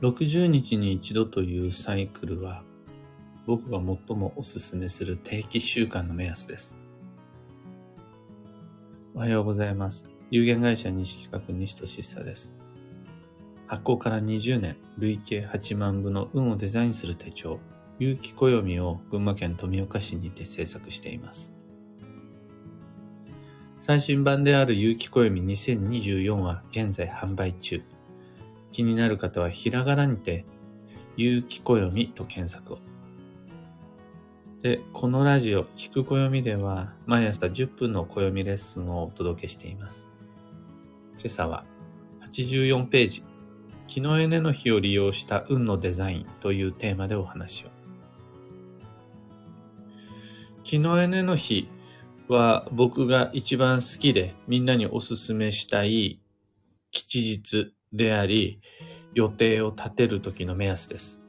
60日に一度というサイクルは僕が最もおすすめする定期習慣の目安です。おはようございます。有限会社西企画西俊久です。発行から20年、累計8万部の運をデザインする手帳、有機暦を群馬県富岡市にて制作しています。最新版である有機暦2024は現在販売中。気になる方はひらがなにて、有機暦と検索を。で、このラジオ、聞く暦では、毎朝10分の暦レッスンをお届けしています。今朝は、84ページ、木のエネの日を利用した運のデザインというテーマでお話を。木のエネの日は僕が一番好きでみんなにおすすめしたい吉日であり、予定を立てる時の目安です。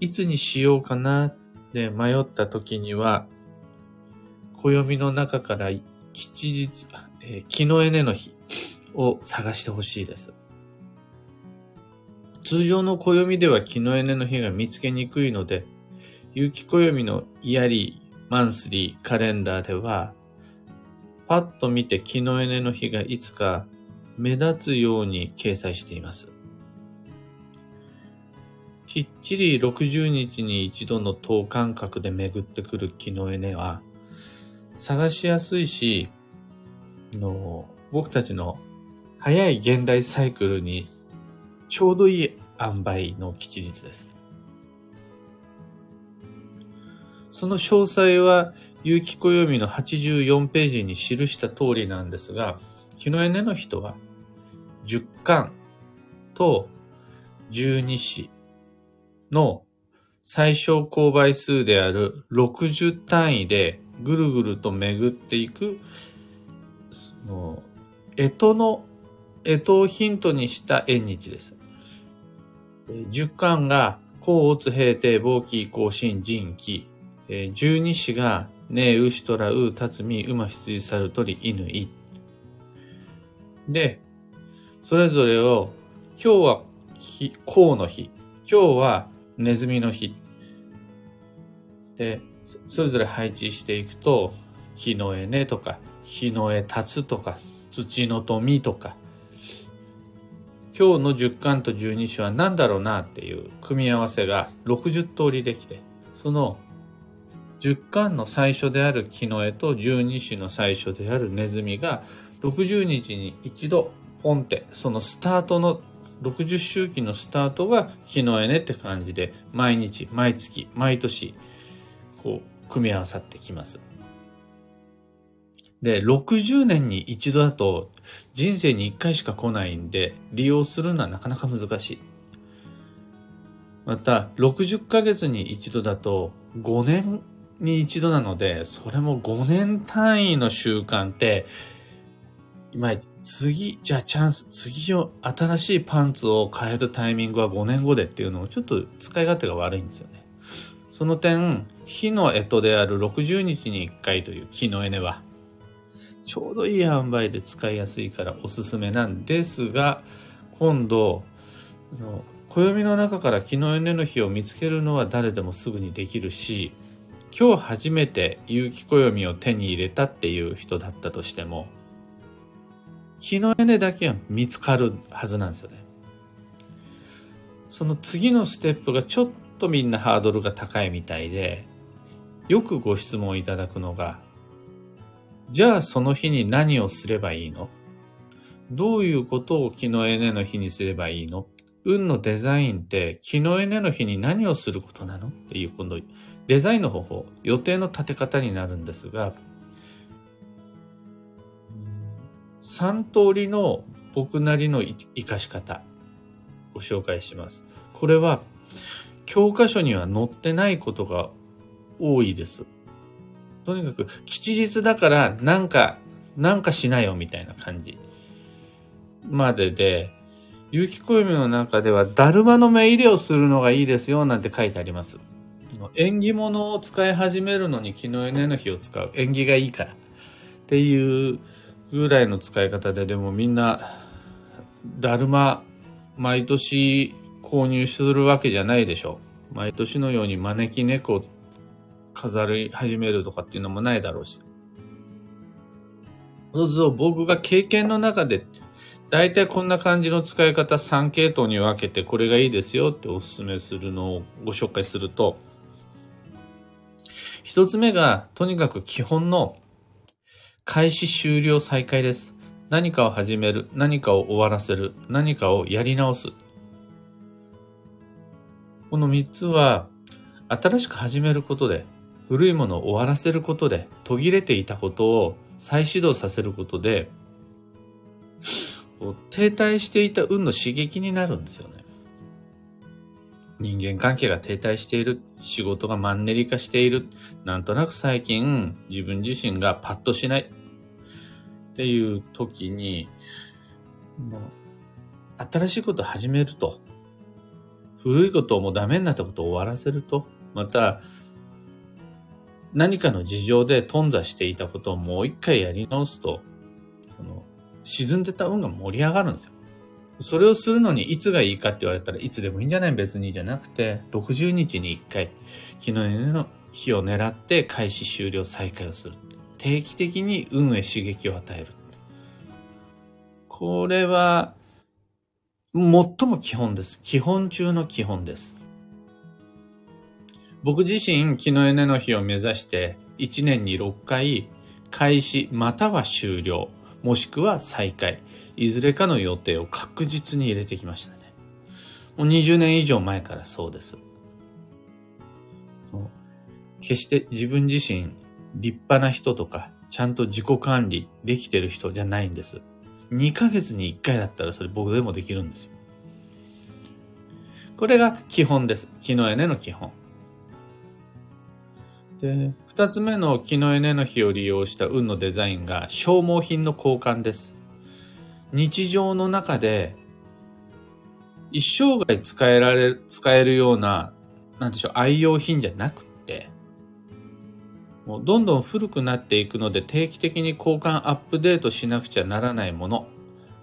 いつにしようかなって迷った時には、暦の中から吉日、えー、木のエネの日を探してほしいです。通常の暦では木のエネの日が見つけにくいので、有機暦のイヤリー、マンスリー、カレンダーでは、パッと見て木のエネの日がいつか目立つように掲載しています。きっちり60日に一度の等間隔で巡ってくる木のエネは、探しやすいし、の僕たちの早い現代サイクルにちょうどいい塩梅の吉日です。その詳細は、有機暦の84ページに記した通りなんですが、木のエネの人は、10巻と12子の最小公倍数である60単位でぐるぐると巡っていく、その、干支の、干支をヒントにした縁日です。10巻が、甲乙平定、簿記、甲信、人気。12子が、ね牛、虎、う、たつみ、馬、羊、猿、鳥、犬、い。で、それぞれを、今日は甲の日、今日はネズミの日。で、それぞれ配置していくと、木の絵ねとか、日の絵立つとか、土の富とか、今日の10巻と12種は何だろうなっていう組み合わせが60通りできて、その10巻の最初である木の絵と12種の最初であるネズミが60日に一度ポンって、そのスタートの60周期のスタートが木の絵ねって感じで毎日、毎月、毎年こう組み合わさってきます。で、60年に一度だと人生に1回しか来ないんで、利用するのはなかなか難しい。また、60ヶ月に一度だと5年に一度なので、それも5年単位の習慣って、今、次、じゃあチャンス、次を新しいパンツを変えるタイミングは5年後でっていうのをちょっと使い勝手が悪いんですよね。その点、火の干支である60日に1回という木のエネは、ちょうどいい塩梅で使いやすいからおすすめなんですが、今度、暦の中から木のエネの日を見つけるのは誰でもすぐにできるし、今日初めて有機暦を手に入れたっていう人だったとしても、木のエネだけは見つかるはずなんですよね。その次のステップがちょっとみんなハードルが高いみたいで、よくご質問いただくのが、じゃあその日に何をすればいいの？どういうことを木のエネの日にすればいいの？運のデザインって木のエネの日に何をすることなの？っていう今度デザインの方法、予定の立て方になるんですが、3通りの僕なりの活かし方ご紹介します。これは教科書には載ってないことが多いです。とにかく吉日だからなんか、なんかしなよみたいな感じまでで、有機暦の中では、だるまの目入れをするのがいいですよなんて書いてあります。縁起物を使い始めるのに木のエネの日を使う。縁起がいいから。っていうぐらいの使い方で、でもみんな、だるま、毎年購入するわけじゃないでしょう。毎年のように招き猫を飾り始めるとかっていうのもないだろうし。そうすると僕が経験の中で、大体こんな感じの使い方3系統に分けてこれがいいですよってお勧めするのをご紹介すると、一つ目がとにかく基本の開始終了再開です。何かを始める、何かを終わらせる、何かをやり直す。この三つは、新しく始めることで、古いものを終わらせることで、途切れていたことを再始動させることで、停滞していた運の刺激になるんですよね。人間関係が停滞している、仕事がマンネリ化している、なんとなく最近自分自身がパッとしない。っていう時に、もう新しいことを始めると、古いことをもうダメになったことを終わらせると、また何かの事情で頓挫していたことをもう一回やり直すと、その沈んでた運が盛り上がるんですよ。それをするのにいつがいいかって言われたらいつでもいいんじゃない別にじゃなくて、60日に1回、昨日の日を狙って開始終了再開をする。定期的に運へ刺激を与える。これは、最も基本です。基本中の基本です。僕自身、木のエネの日を目指して、1年に6回、開始または終了、もしくは再開、いずれかの予定を確実に入れてきましたね。もう20年以上前からそうです。決して自分自身立派な人とか、ちゃんと自己管理できてる人じゃないんです。2ヶ月に1回だったらそれ僕でもできるんですよ。これが基本です。木のエネの基本。で、二つ目の木のエネの日を利用した運のデザインが消耗品の交換です。日常の中で一生涯使えられ、使えるような、なんでしょう、愛用品じゃなくって、もうどんどん古くなっていくので定期的に交換アップデートしなくちゃならないもの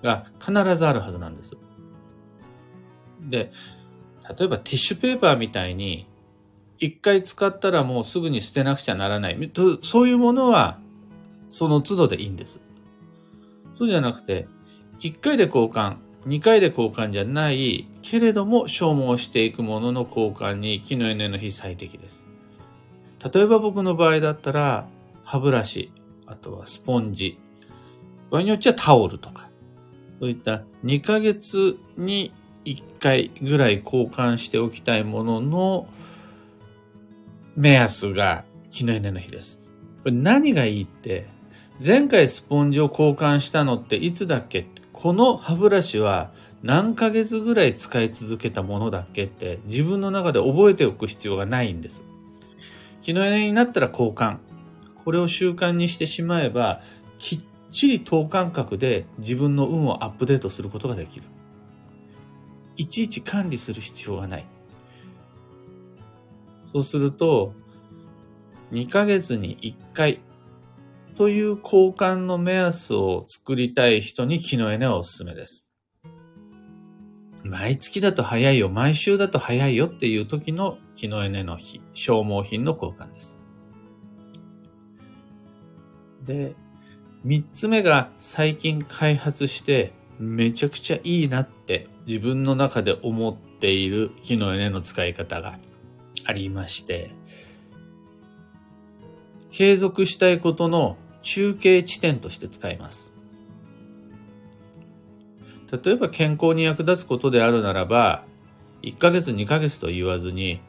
が必ずあるはずなんです。で、例えばティッシュペーパーみたいに一回使ったらもうすぐに捨てなくちゃならない。そういうものは、その都度でいいんです。そうじゃなくて、一回で交換、二回で交換じゃない、けれども消耗していくものの交換に木のエネの日最適です。例えば僕の場合だったら、歯ブラシ、あとはスポンジ、場合によっちゃタオルとか、そういった2ヶ月に1回ぐらい交換しておきたいものの、目安が木のエネの日です。これ何がいいって、前回スポンジを交換したのっていつだっけ？この歯ブラシは何ヶ月ぐらい使い続けたものだっけって自分の中で覚えておく必要がないんです。木のエネになったら交換。これを習慣にしてしまえば、きっちり等間隔で自分の運をアップデートすることができる。いちいち管理する必要がない。そうすると、2ヶ月に1回という交換の目安を作りたい人に木のエネはおすすめです。毎月だと早いよ、毎週だと早いよっていう時の木のエネの日、消耗品の交換です。で、三つ目が最近開発してめちゃくちゃいいなって自分の中で思っている木のエネの使い方がありまして、継続したいことの中継地点として使います。例えば健康に役立つことであるならば、1ヶ月2ヶ月と言わずに、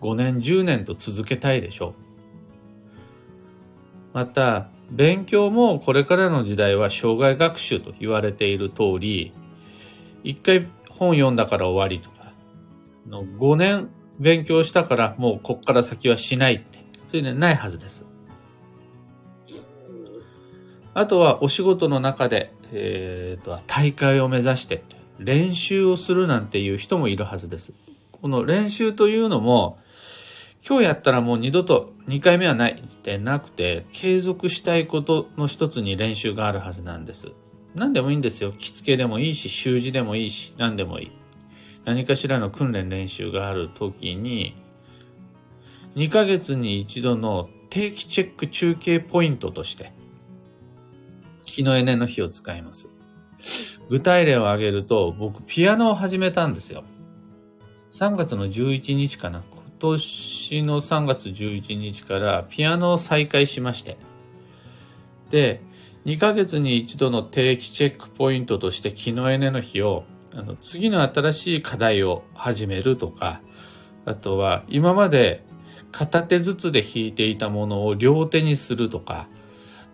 5年10年と続けたいでしょう。また、勉強もこれからの時代は障害学習と言われている通り、一回本読んだから終わりとか、の5年勉強したからもうこっから先はしないって、そういうのはないはずです。あとはお仕事の中で、えー、と大会を目指して練習をするなんていう人もいるはずです。この練習というのも、今日やったらもう二度と2回目はないってなくて、継続したいことの一つに練習があるはずなんです。何でもいいんですよ。着付けでもいいし、習字でもいいし、何でもいい。何かしらの訓練練習がある時に、2ヶ月に一度の定期チェック中継ポイントとして、日のエネの日を使います。具体例を挙げると、僕、ピアノを始めたんですよ。3月の11日かな。今年の3月11日からピアノを再開しまして。で、2ヶ月に一度の定期チェックポイントとして気のエネの日を、あの、次の新しい課題を始めるとか、あとは今まで片手ずつで弾いていたものを両手にするとか、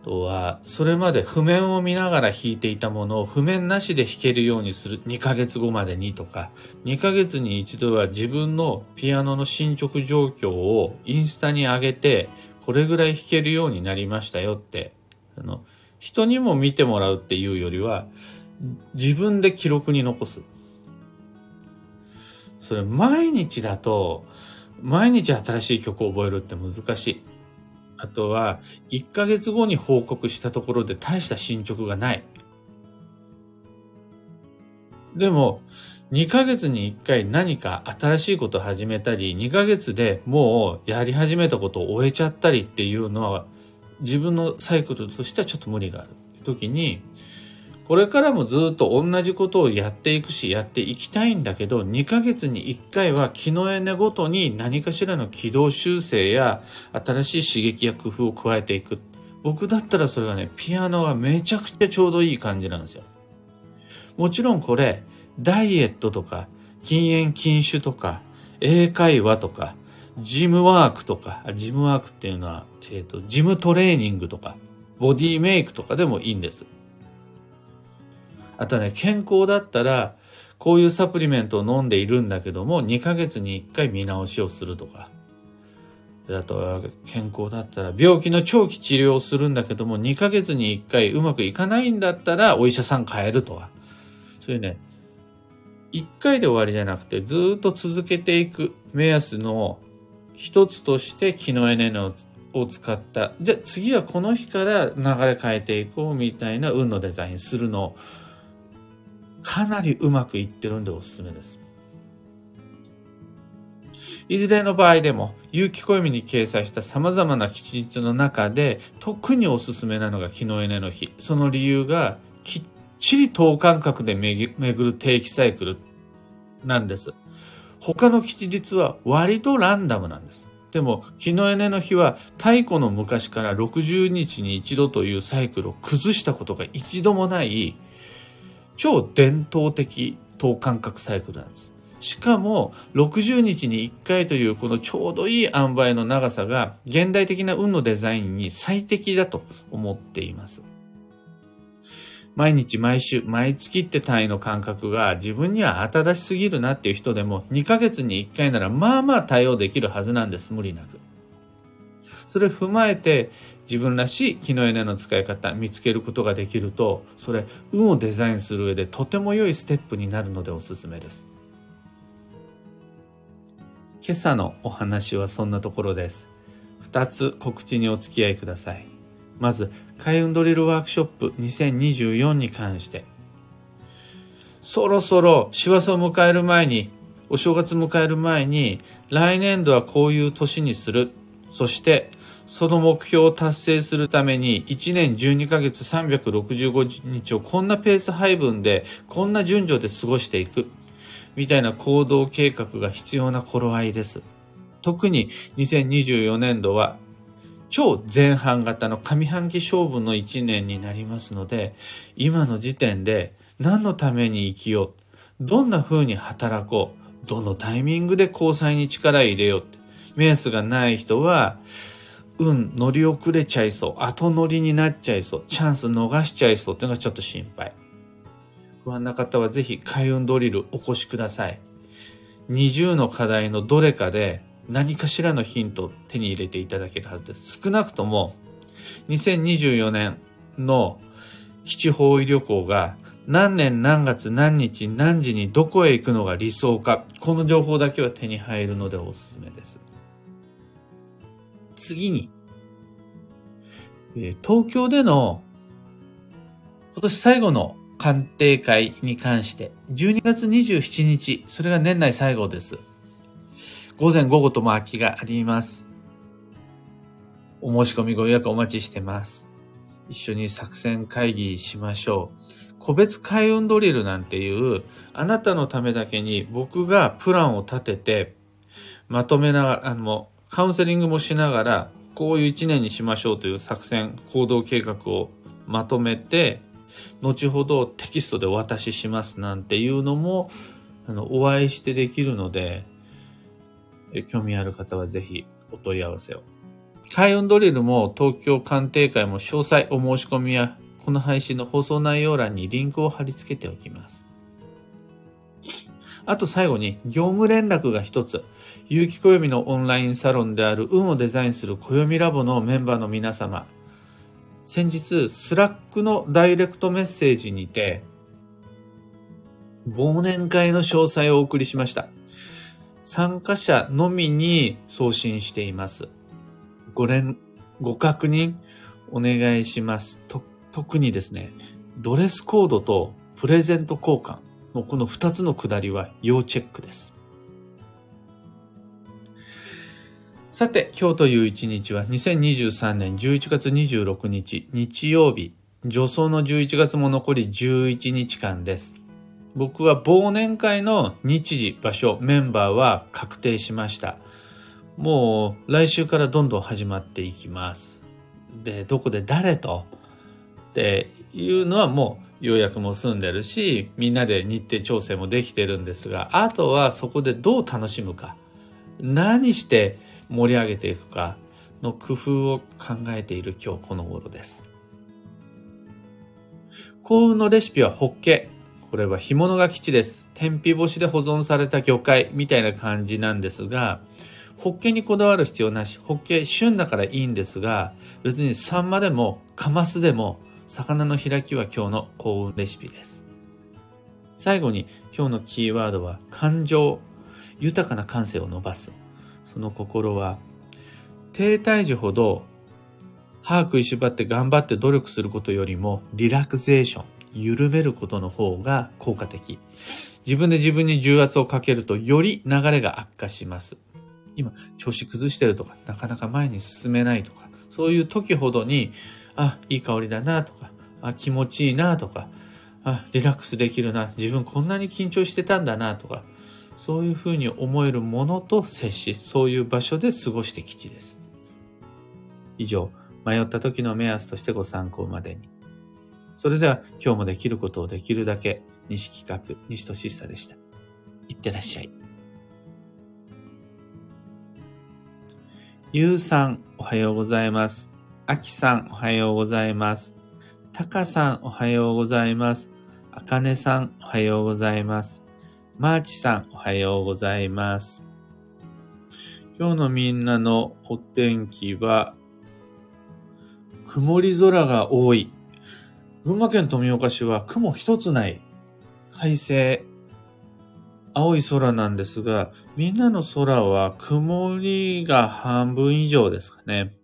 あとは、それまで譜面を見ながら弾いていたものを譜面なしで弾けるようにする2ヶ月後までにとか、2ヶ月に一度は自分のピアノの進捗状況をインスタに上げて、これぐらい弾けるようになりましたよって、あの、人にも見てもらうっていうよりは、自分で記録に残す。それ毎日だと、毎日新しい曲を覚えるって難しい。あとは、1ヶ月後に報告したところで大した進捗がない。でも、2ヶ月に1回何か新しいことを始めたり、2ヶ月でもうやり始めたことを終えちゃったりっていうのは、自分のサイクルとしてはちょっと無理がある時に、これからもずっと同じことをやっていくし、やっていきたいんだけど、2ヶ月に1回は気のエネごとに何かしらの軌道修正や新しい刺激や工夫を加えていく。僕だったらそれはね、ピアノがめちゃくちゃちょうどいい感じなんですよ。もちろんこれ、ダイエットとか、禁煙禁酒とか、英会話とか、ジムワークとか、ジムワークっていうのは、えっ、ー、と、ジムトレーニングとか、ボディメイクとかでもいいんです。あとね、健康だったら、こういうサプリメントを飲んでいるんだけども、2ヶ月に1回見直しをするとか。あとは健康だったら、病気の長期治療をするんだけども、2ヶ月に1回うまくいかないんだったら、お医者さん変えるとか。そういうね、1回で終わりじゃなくて、ずっと続けていく目安の一つとして、気のエネルを使った。じゃあ次はこの日から流れ変えていこうみたいな運のデザインするのかなりうまくいってるんでおすすめです。いずれの場合でも、有機暦に掲載した様々な吉日の中で、特におすすめなのが昨日エネの日。その理由が、きっちり等間隔で巡る定期サイクルなんです。他の吉日は割とランダムなんです。でも、日のエネの日は太古の昔から60日に一度というサイクルを崩したことが一度もない超伝統的等間隔サイクルなんです。しかも、60日に1回というこのちょうどいい塩梅の長さが現代的な運のデザインに最適だと思っています。毎日毎週毎月って単位の感覚が自分には新しすぎるなっていう人でも2ヶ月に1回ならまあまあ対応できるはずなんです。無理なく。それ踏まえて自分らしい気のエネの使い方見つけることができるとそれ運をデザインする上でとても良いステップになるのでおすすめです。今朝のお話はそんなところです。2つ告知にお付き合いください。まず開運ドリルワークショップ2024に関して。そろそろ師走を迎える前にお正月迎える前に来年度はこういう年にする。そしてその目標を達成するために1年12ヶ月365日をこんなペース配分でこんな順序で過ごしていくみたいな行動計画が必要な頃合いです。特に2024年度は超前半型の上半期勝負の1年になりますので今の時点で何のために生きようどんな風に働こうどのタイミングで交際に力入れようって目安がない人はうん、乗り遅れちゃいそう、後乗りになっちゃいそう、チャンス逃しちゃいそうっていうのがちょっと心配。不安な方はぜひ開運ドリルお越しください。20の課題のどれかで何かしらのヒントを手に入れていただけるはずです。少なくとも2024年の基地方位旅行が何年何月何日何時にどこへ行くのが理想か、この情報だけは手に入るのでおすすめです。次に、え東京での今年最後の鑑定会に関して、12月27日、それが年内最後です。午前午後とも空きがあります。お申し込みご予約お待ちしてます。一緒に作戦会議しましょう。個別開運ドリルなんていう、あなたのためだけに僕がプランを立てて、まとめながら、あの、カウンセリングもしながら、こういう一年にしましょうという作戦、行動計画をまとめて、後ほどテキストでお渡ししますなんていうのも、あの、お会いしてできるので、興味ある方はぜひお問い合わせを。開運ドリルも東京鑑定会も詳細お申し込みやこの配信の放送内容欄にリンクを貼り付けておきます。あと最後に業務連絡が一つ。有機暦のオンラインサロンである運をデザインする暦ラボのメンバーの皆様。先日、 Slack のダイレクトメッセージにて、忘年会の詳細をお送りしました。参加者のみに送信しています。ご連、ご確認お願いします。と、特にですね、ドレスコードとプレゼント交換のこの2つのくだりは要チェックです。さて、今日という一日は2023年11月26日日曜日、助走の11月も残り11日間です。僕は忘年会の日時、場所、メンバーは確定しました。もう来週からどんどん始まっていきます。で、どこで誰と？っていうのはもう予約も済んでるし、みんなで日程調整もできてるんですが、あとはそこでどう楽しむか、何して盛り上げていくかの工夫を考えている今日この頃です。幸運のレシピはホッケ。これは干物が基地です。天日干しで保存された魚介みたいな感じなんですが、ホッケにこだわる必要なし。ホッケ旬だからいいんですが、別にサンマでもカマスでも魚の開きは今日の幸運レシピです。最後に今日のキーワードは感情。豊かな感性を伸ばす。その心は低体重ほど歯食いしばって頑張って努力することよりもリラクゼーション、緩めることの方が効果的。自分で自分に重圧をかけるとより流れが悪化します。今、調子崩してるとか、なかなか前に進めないとか、そういう時ほどに、あ、いい香りだなとか、あ、気持ちいいなとか、あ、リラックスできるな、自分こんなに緊張してたんだなとか、そういうふうに思えるものと接し、そういう場所で過ごして吉です。以上、迷った時の目安としてご参考までに。それでは今日もできることをできるだけ、西企画、西俊久でした。いってらっしゃい。ゆうさん、おはようございます。あきさん、おはようございます。たかさん、おはようございます。あかねさん、おはようございます。マーチさん、おはようございます。今日のみんなのお天気は、曇り空が多い。群馬県富岡市は雲一つない快晴青い空なんですが、みんなの空は曇りが半分以上ですかね。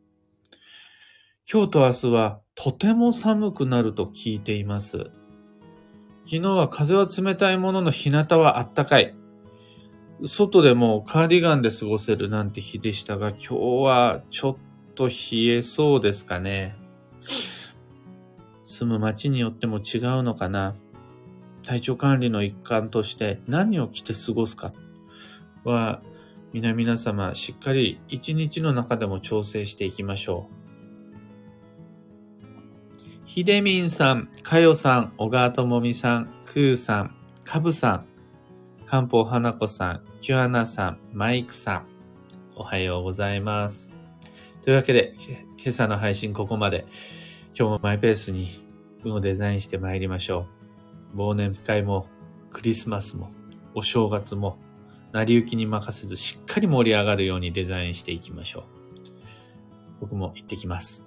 今日と明日はとても寒くなると聞いています。昨日は風は冷たいものの日向はあったかい。外でもカーディガンで過ごせるなんて日でしたが、今日はちょっと冷えそうですかね。住む街によっても違うのかな。体調管理の一環として何を着て過ごすかは、皆々様しっかり一日の中でも調整していきましょう。ひでみんさん、かよさん、小川ともみさん、くーさん、かぶさん、かんぽうはなこさん、きゅあなさん、マイクさん、おはようございます。というわけで、今朝の配信ここまで。今日もマイペースに運をデザインして参りましょう。忘年会もクリスマスもお正月も成り行きに任せずしっかり盛り上がるようにデザインしていきましょう。僕も行ってきます。